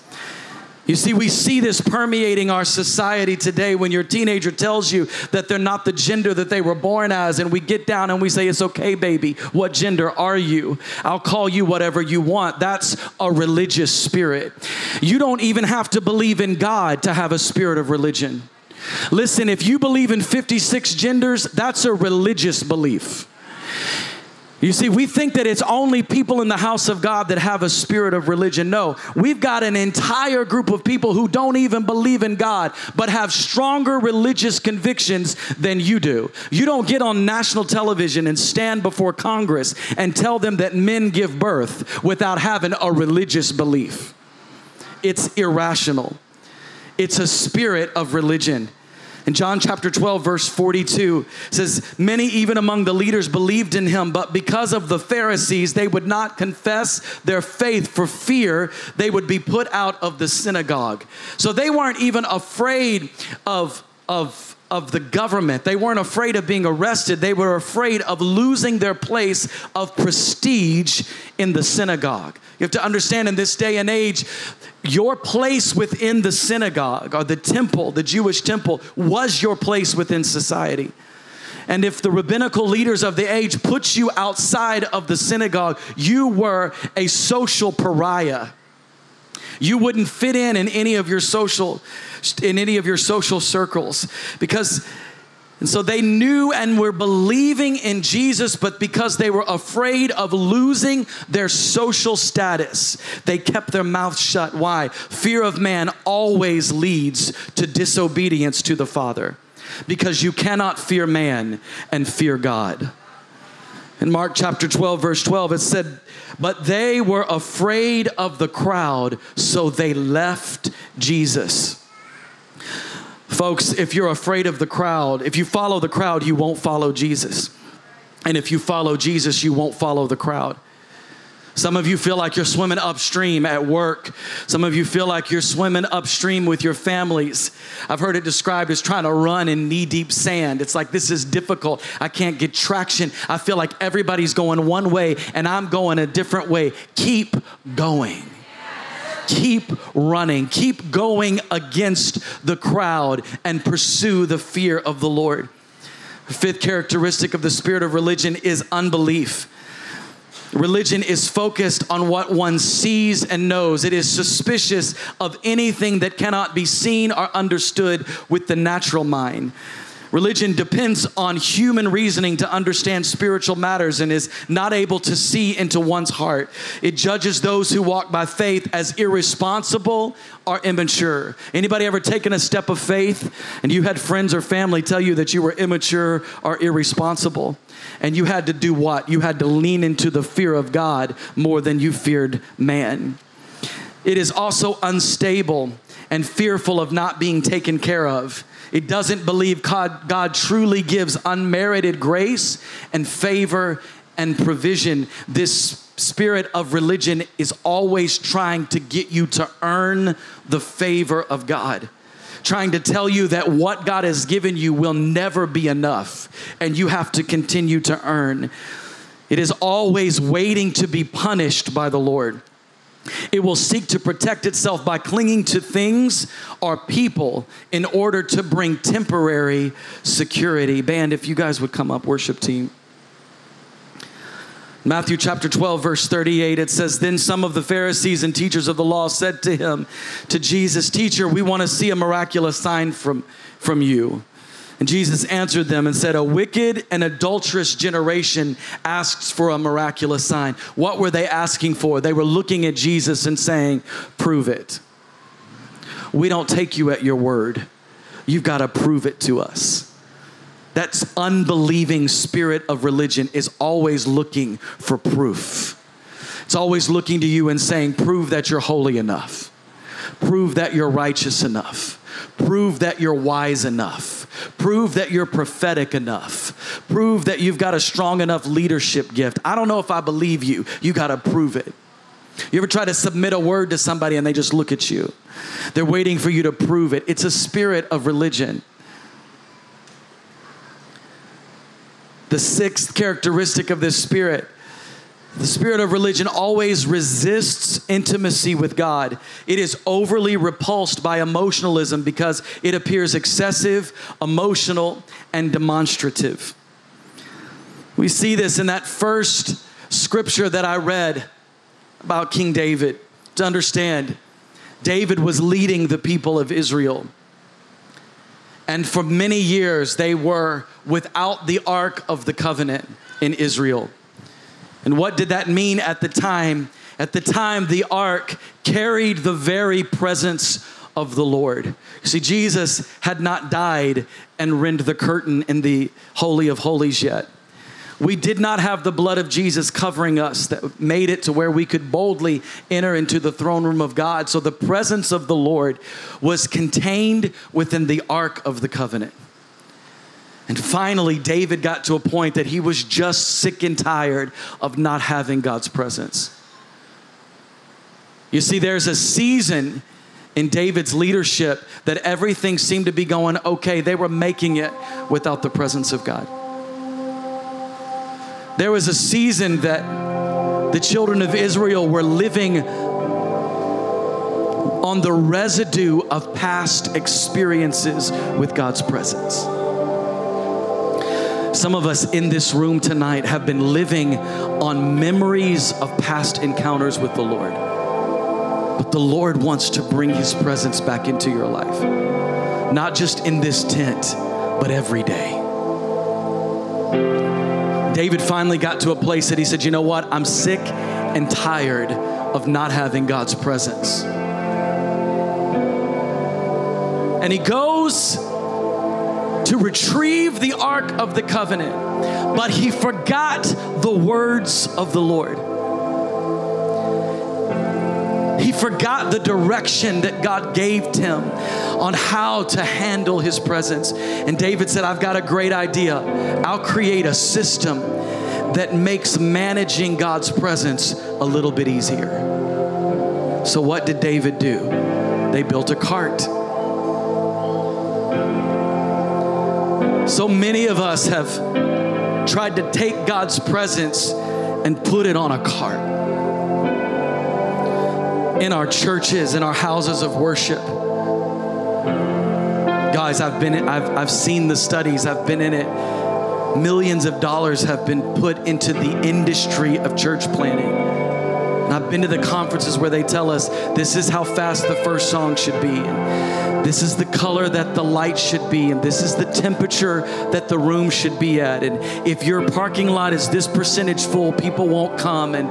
You see, we see this permeating our society today when your teenager tells you that they're not the gender that they were born as, and we get down and we say, It's okay, baby. What gender are you? I'll call you whatever you want. That's a religious spirit. You don't even have to believe in God to have a spirit of religion. Listen, if you believe in 56 genders, that's a religious belief. You see, we think that it's only people in the house of God that have a spirit of religion. No, we've got an entire group of people who don't even believe in God, but have stronger religious convictions than you do. You don't get on national television and stand before Congress and tell them that men give birth without having a religious belief. It's irrational, it's a spirit of religion. In John chapter 12, verse 42 says, Many even among the leaders believed in him, but because of the Pharisees, they would not confess their faith for fear they would be put out of the synagogue. So they weren't even afraid of, of of the government. They weren't afraid of being arrested. They were afraid of losing their place of prestige in the synagogue. You have to understand in this day and age, your place within the synagogue or the temple, the Jewish temple, was your place within society. And if the rabbinical leaders of the age put you outside of the synagogue, you were a social pariah. You wouldn't fit in in any of your social in any of your social circles because and so they knew and were believing in Jesus, but because they were afraid of losing their social status, they kept their mouth shut. Why? Fear of man always leads to disobedience to the Father because you cannot fear man and fear God. In Mark chapter 12, verse 12, it said, But they were afraid of the crowd, so they left Jesus. Folks, if you're afraid of the crowd, if you follow the crowd, you won't follow Jesus. And if you follow Jesus, you won't follow the crowd. Some of you feel like you're swimming upstream at work. Some of you feel like you're swimming upstream with your families. I've heard it described as trying to run in knee deep sand. It's like, this is difficult. I can't get traction. I feel like everybody's going one way and I'm going a different way. Keep going keep running, keep going against the crowd, and pursue the fear of the Lord. Fifth characteristic of the spirit of religion is unbelief. Religion is focused on what one sees and knows. It is suspicious of anything that cannot be seen or understood with the natural mind. Religion depends on human reasoning to understand spiritual matters and is not able to see into one's heart. It judges those who walk by faith as irresponsible or immature. Anybody ever taken a step of faith and you had friends or family tell you that you were immature or irresponsible? And you had to do what? You had to lean into the fear of God more than you feared man. It is also unstable and fearful of not being taken care of. It doesn't believe God, God truly gives unmerited grace and favor and provision. This spirit of religion is always trying to get you to earn the favor of God. trying to tell you that what God has given you will never be enough and you have to continue to earn. It is always waiting to be punished by the Lord. It will seek to protect itself by clinging to things or people in order to bring temporary security. Band, if you guys would come up, worship team. Matthew chapter 12, verse 38, it says, Then some of the Pharisees and teachers of the law said to him, to Jesus, Teacher, we want to see a miraculous sign from, from you. And Jesus answered them and said, A wicked and adulterous generation asks for a miraculous sign. What were they asking for? They were looking at Jesus and saying, Prove it. We don't take you at your word. You've got to prove it to us. That unbelieving spirit of religion is always looking for proof. It's always looking to you and saying, Prove that you're holy enough. Prove that you're righteous enough. Prove that you're wise enough. Prove that you're prophetic enough. Prove that you've got a strong enough leadership gift. I don't know if I believe you. You got to prove it. You ever try to submit a word to somebody and they just look at you? They're waiting for you to prove it. It's a spirit of religion. The sixth characteristic of this spirit the spirit of religion always resists intimacy with God. It is overly repulsed by emotionalism because it appears excessive, emotional, and demonstrative. We see this in that first scripture that I read about King David. To understand, David was leading the people of Israel. And for many years, they were without the Ark of the Covenant in Israel. And what did that mean at the time? At the time, the ark carried the very presence of the Lord. See, Jesus had not died and rend the curtain in the Holy of Holies yet. We did not have the blood of Jesus covering us that made it to where we could boldly enter into the throne room of God. So the presence of the Lord was contained within the ark of the covenant. And finally, David got to a point that he was just sick and tired of not having God's presence. You see, there's a season in David's leadership that everything seemed to be going okay. They were making it without the presence of God. There was a season that the children of Israel were living on the residue of past experiences with God's presence. Some of us in this room tonight have been living on memories of past encounters with the Lord. But the Lord wants to bring His presence back into your life, not just in this tent, but every day. David finally got to a place that he said, You know what? I'm sick and tired of not having God's presence. And he goes to retrieve the Ark of the Covenant, but he forgot the words of the Lord. He forgot the direction that God gave him on how to handle his presence. And David said, I've got a great idea. I'll create a system that makes managing God's presence a little bit easier. So, what did David do? They built a cart So many of us have tried to take God's presence and put it on a cart. In our churches, in our houses of worship. Guys, I've been I've I've seen the studies, I've been in it. Millions of dollars have been put into the industry of church planning. And I've been to the conferences where they tell us this is how fast the first song should be. And this is the color that the light should be, and this is the temperature that the room should be at. And if your parking lot is this percentage full, people won't come. And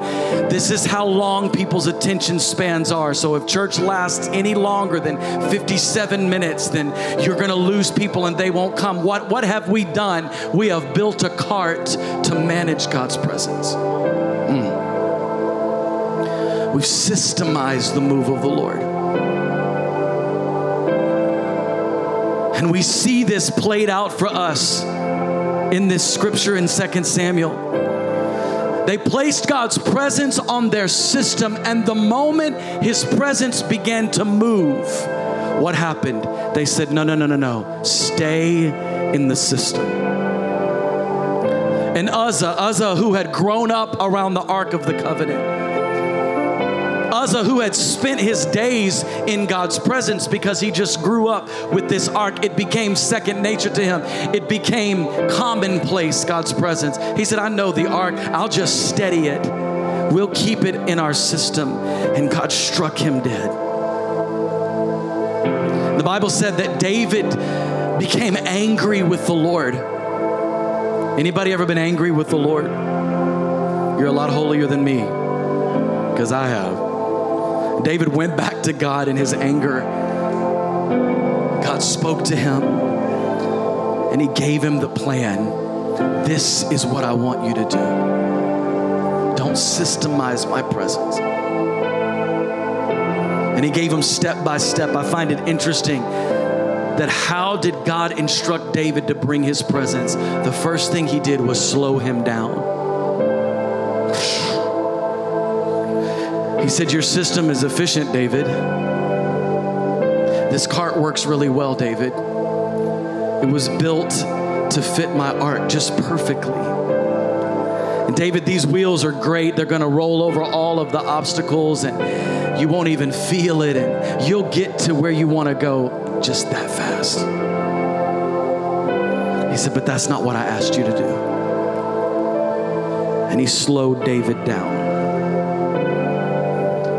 this is how long people's attention spans are. So if church lasts any longer than 57 minutes, then you're going to lose people and they won't come. What, what have we done? We have built a cart to manage God's presence. We've systemized the move of the Lord. And we see this played out for us in this scripture in 2 Samuel. They placed God's presence on their system, and the moment His presence began to move, What happened? They said, No, no, no, no, no. Stay in the system. And Uzzah, Uzzah, who had grown up around the Ark of the Covenant, Uzzah, who had spent his days in God's presence because he just grew up with this ark, it became second nature to him. It became commonplace, God's presence. He said, I know the ark, I'll just steady it. We'll keep it in our system. And God struck him dead. The Bible said that David became angry with the Lord. Anybody ever been angry with the Lord? You're a lot holier than me because I have. David went back to God in his anger. God spoke to him and he gave him the plan. This is what I want you to do. Don't systemize my presence. And he gave him step by step. I find it interesting that how did God instruct David to bring his presence? The first thing he did was slow him down. He said, Your system is efficient, David. This cart works really well, David. It was built to fit my ark just perfectly. And David, these wheels are great. They're going to roll over all of the obstacles and you won't even feel it. And you'll get to where you want to go just that fast. He said, But that's not what I asked you to do. And he slowed David down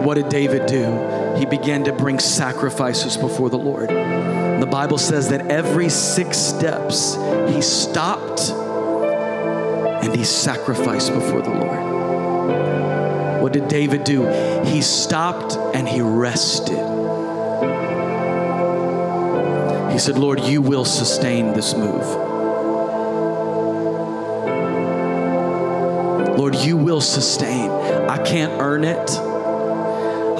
what did David do? He began to bring sacrifices before the Lord. The Bible says that every six steps he stopped and he sacrificed before the Lord. What did David do? He stopped and he rested. He said, Lord, you will sustain this move. Lord, you will sustain. I can't earn it.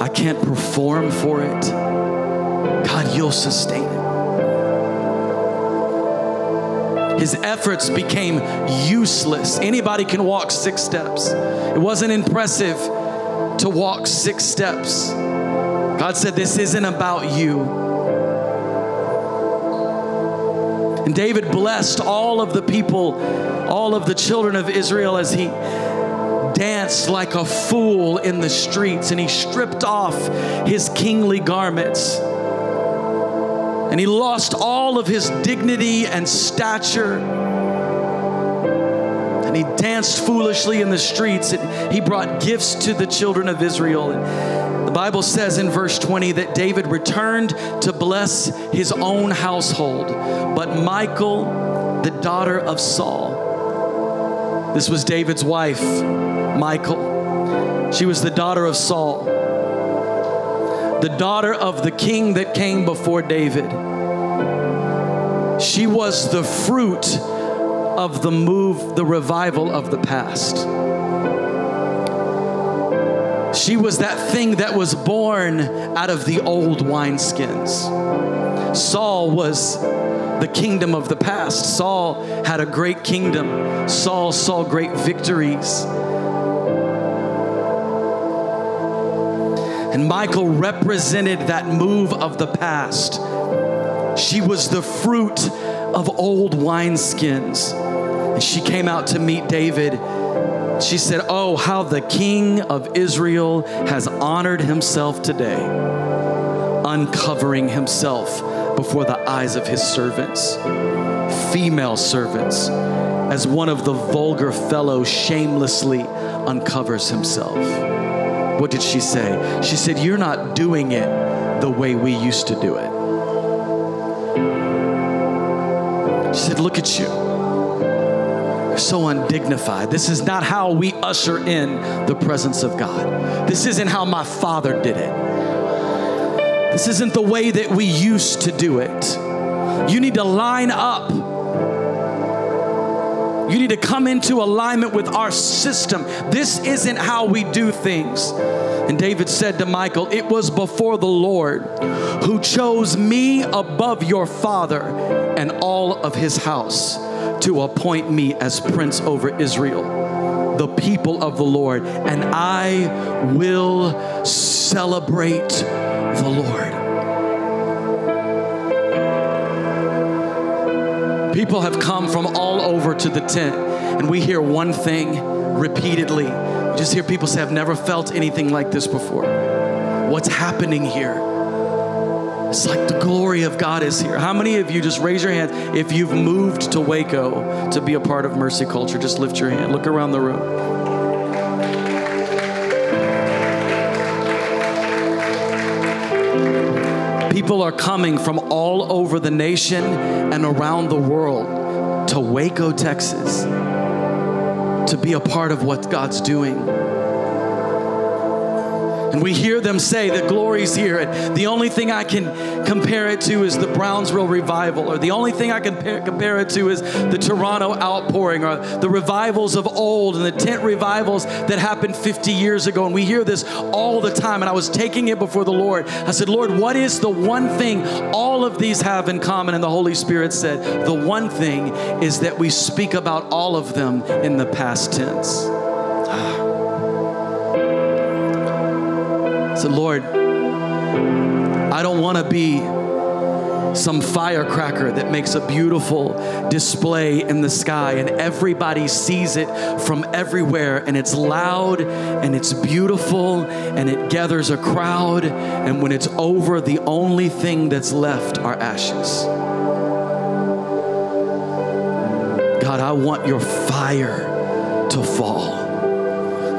I can't perform for it. God, you'll sustain it. His efforts became useless. Anybody can walk six steps. It wasn't impressive to walk six steps. God said, This isn't about you. And David blessed all of the people, all of the children of Israel as he danced like a fool in the streets and he stripped off his kingly garments. And he lost all of his dignity and stature. And he danced foolishly in the streets. And he brought gifts to the children of Israel. And the Bible says in verse 20 that David returned to bless his own household. But Michal, the daughter of Saul, this was David's wife Michal. She was the daughter of Saul, the daughter of the king that came before David. She was the fruit of the move, the revival of the past. She was that thing that was born out of the old wineskins. Saul was the kingdom of the past. Saul had a great kingdom. Saul saw great victories. And Michal represented that move of the past. She was the fruit of old wineskins. And she came out to meet David. She said, Oh, how the king of Israel has honored himself today, uncovering himself before the eyes of his servants, female servants, as one of the vulgar fellows shamelessly uncovers himself. What did she say? She said, You're not doing it the way we used to do it. She said, Look at you. So undignified. This is not how we usher in the presence of God. This isn't how my father did it. This isn't the way that we used to do it. You need to line up you need to come into alignment with our system. This isn't how we do things. And David said to Michal, It was before the Lord who chose me above your father and all of his house to appoint me as prince over Israel, the people of the Lord, and I will celebrate the Lord. People have come from all over to the tent, and we hear one thing repeatedly. Just hear people say, I've never felt anything like this before. What's happening here? It's like the glory of God is here. How many of you just raise your hand if you've moved to Waco to be a part of Mercy Culture? Just lift your hand. Look around the room. People are coming from all over the nation and around the world to Waco, Texas to be a part of what God's doing. And we hear them say that glory's here. And the only thing I can compare it to is the Brownsville revival, or the only thing I can compare it to is the Toronto outpouring, or the revivals of old and the tent revivals that happened 50 years ago. And we hear this all the time. And I was taking it before the Lord. I said, Lord, what is the one thing all of these have in common? And the Holy Spirit said, The one thing is that we speak about all of them in the past tense. Ah. Said, Lord, I don't want to be some firecracker that makes a beautiful display in the sky and everybody sees it from everywhere and it's loud and it's beautiful and it gathers a crowd and when it's over the only thing that's left are ashes. God, I want your fire to fall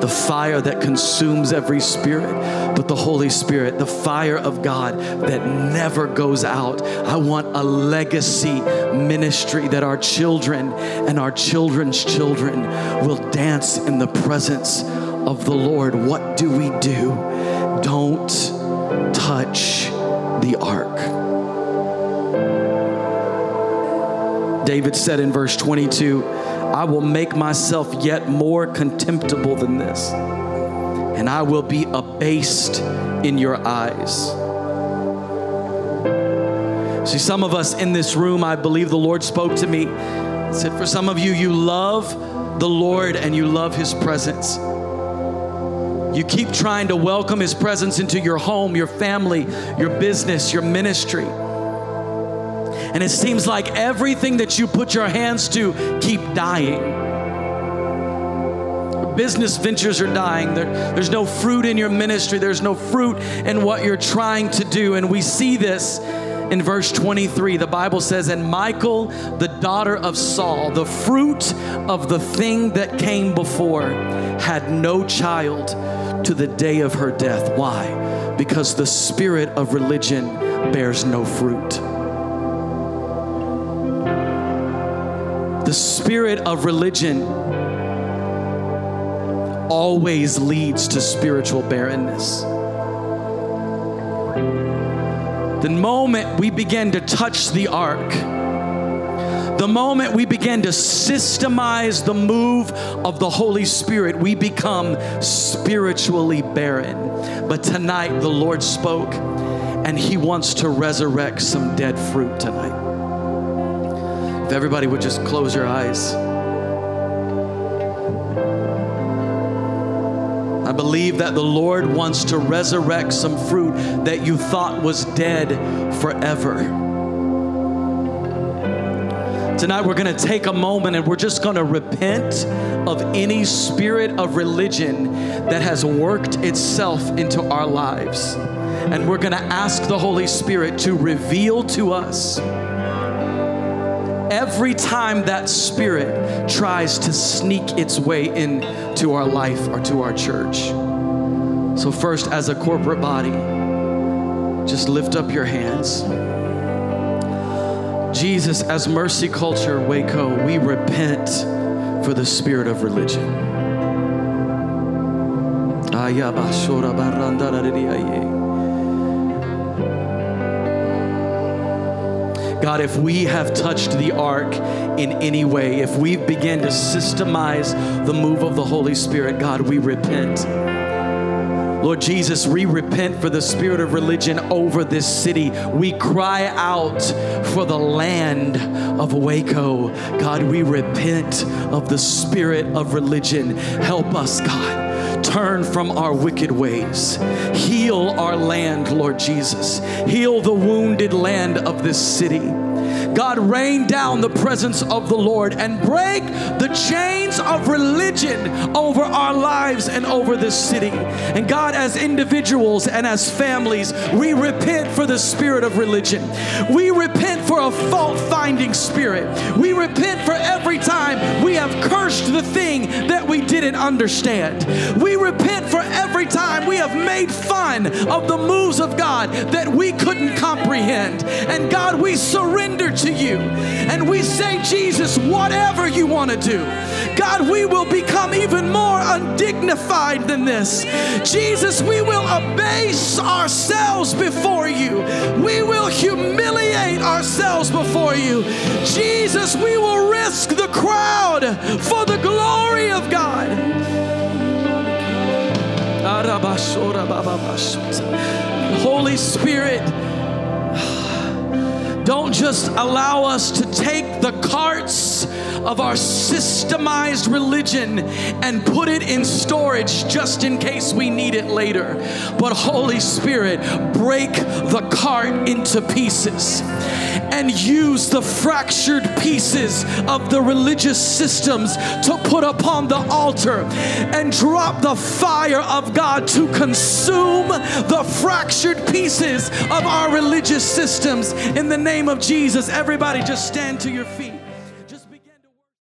the fire that consumes every spirit, but the Holy Spirit, the fire of God that never goes out. I want a legacy ministry that our children and our children's children will dance in the presence of the Lord. What do we do? Don't touch the ark. David said in verse 22, I will make myself yet more contemptible than this, and I will be abased in your eyes. See, some of us in this room, I believe the Lord spoke to me. said, For some of you, you love the Lord and you love His presence. You keep trying to welcome His presence into your home, your family, your business, your ministry. And it seems like everything that you put your hands to keep dying. Business ventures are dying. There, there's no fruit in your ministry. There's no fruit in what you're trying to do. And we see this in verse 23. The Bible says, And Michal, the daughter of Saul, the fruit of the thing that came before, had no child to the day of her death. Why? Because the spirit of religion bears no fruit. The spirit of religion always leads to spiritual barrenness. The moment we begin to touch the ark, the moment we begin to systemize the move of the Holy Spirit, we become spiritually barren. But tonight, the Lord spoke, and He wants to resurrect some dead fruit tonight. Everybody would just close your eyes. I believe that the Lord wants to resurrect some fruit that you thought was dead forever. Tonight, we're going to take a moment and we're just going to repent of any spirit of religion that has worked itself into our lives. And we're going to ask the Holy Spirit to reveal to us every time that spirit tries to sneak its way into our life or to our church. So, first, as a corporate body, just lift up your hands. Jesus, as Mercy Culture Waco, we repent for the spirit of religion. God, if we have touched the ark in any way, if we begin to systemize the move of the Holy Spirit, God, we repent. Lord Jesus, we repent for the spirit of religion over this city. We cry out for the land of Waco. God, we repent of the spirit of religion. Help us, God turn from our wicked ways. Heal our land, Lord Jesus. Heal the wounded land of this city. God, rain down the presence of the Lord and break the chains of religion over our lives and over this city. And God, as individuals and as families, we repent for the spirit of religion. We repent for a fault finding spirit. We repent for every time we have cursed the thing that we didn't understand. We repent for every time we have made fun of the moves of God that we couldn't comprehend. And God, we surrender to you and we say, Jesus, whatever you want to do. God, we will become even more undignified than this. Jesus, we will abase ourselves before you. We will humiliate ourselves before you. Jesus, we will risk the crowd for the glory of God. Holy Spirit, don't just allow us to take the carts of our systemized religion and put it in storage just in case we need it later. But Holy Spirit, break the cart into pieces and use the fractured pieces of the religious systems to put upon the altar and drop the fire of God to consume the fractured pieces of our religious systems in the name of Jesus. Everybody, just stand to your feet.